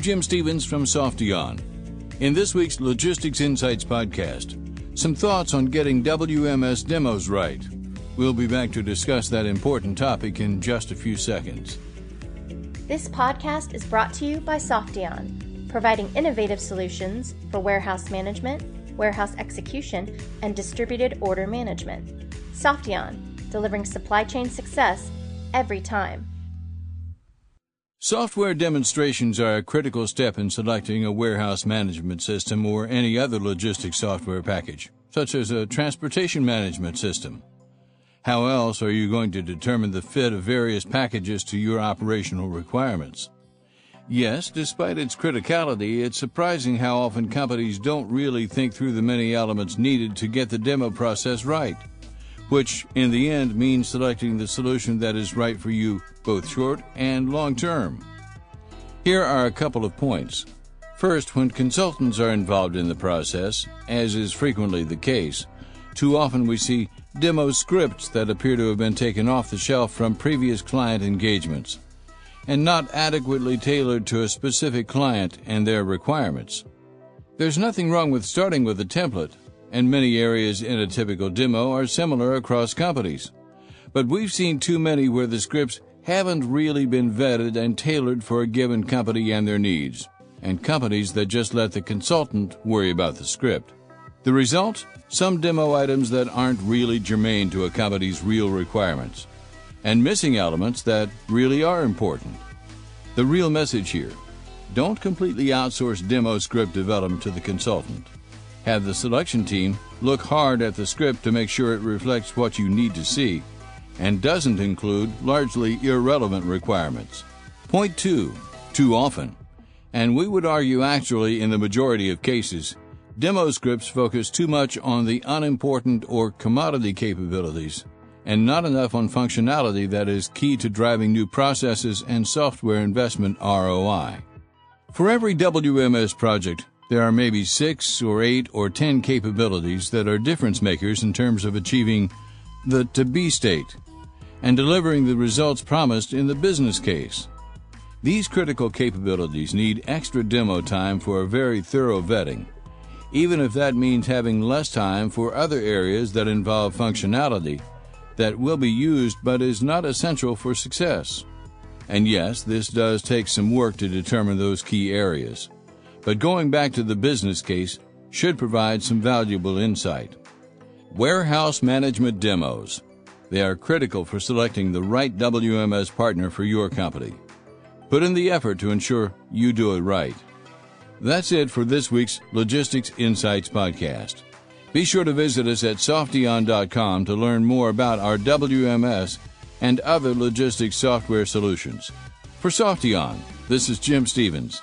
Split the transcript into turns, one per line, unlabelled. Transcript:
I'm Jim Stevens from Softeon. In this week's Logistics Insights podcast, some thoughts on getting WMS demos right. We'll be back to discuss that important topic in just a few seconds.
This podcast is brought to you by Softeon, providing innovative solutions for warehouse management, warehouse execution, and distributed order management. Softeon, delivering supply chain success every time.
Software demonstrations are a critical step in selecting a warehouse management system or any other logistics software package, such as a transportation management system. How else are you going to determine the fit of various packages to your operational requirements? Yes, despite its criticality, it's surprising how often companies don't really think through the many elements needed to get the demo process right, which in the end means selecting the solution that is right for you both short and long term. Here are a couple of points. First, when consultants are involved in the process, as is frequently the case, too often we see demo scripts that appear to have been taken off the shelf from previous client engagements and not adequately tailored to a specific client and their requirements. There's nothing wrong with starting with a template, and many areas in a typical demo are similar across companies. But we've seen too many where the scripts haven't really been vetted and tailored for a given company and their needs, and companies that just let the consultant worry about the script. The result? Some demo items that aren't really germane to a company's real requirements, and missing elements that really are important. The real message here don't completely outsource demo script development to the consultant. Have the selection team look hard at the script to make sure it reflects what you need to see and doesn't include largely irrelevant requirements. Point 2. Too often. And we would argue actually in the majority of cases, Demo scripts focus too much on the unimportant or commodity capabilities and not enough on functionality that is key to driving new processes and software investment ROI. For every WMS project, there are maybe six or eight or ten capabilities that are difference makers in terms of achieving the to be state and delivering the results promised in the business case. These critical capabilities need extra demo time for a very thorough vetting even if that means having less time for other areas that involve functionality that will be used but is not essential for success. And yes, this does take some work to determine those key areas. But going back to the business case should provide some valuable insight. Warehouse management demos. They are critical for selecting the right WMS partner for your company. Put in the effort to ensure you do it right. That's it for this week's Logistics Insights podcast. Be sure to visit us at softeon.com to learn more about our WMS and other logistics software solutions. For Softeon, this is Jim Stevens.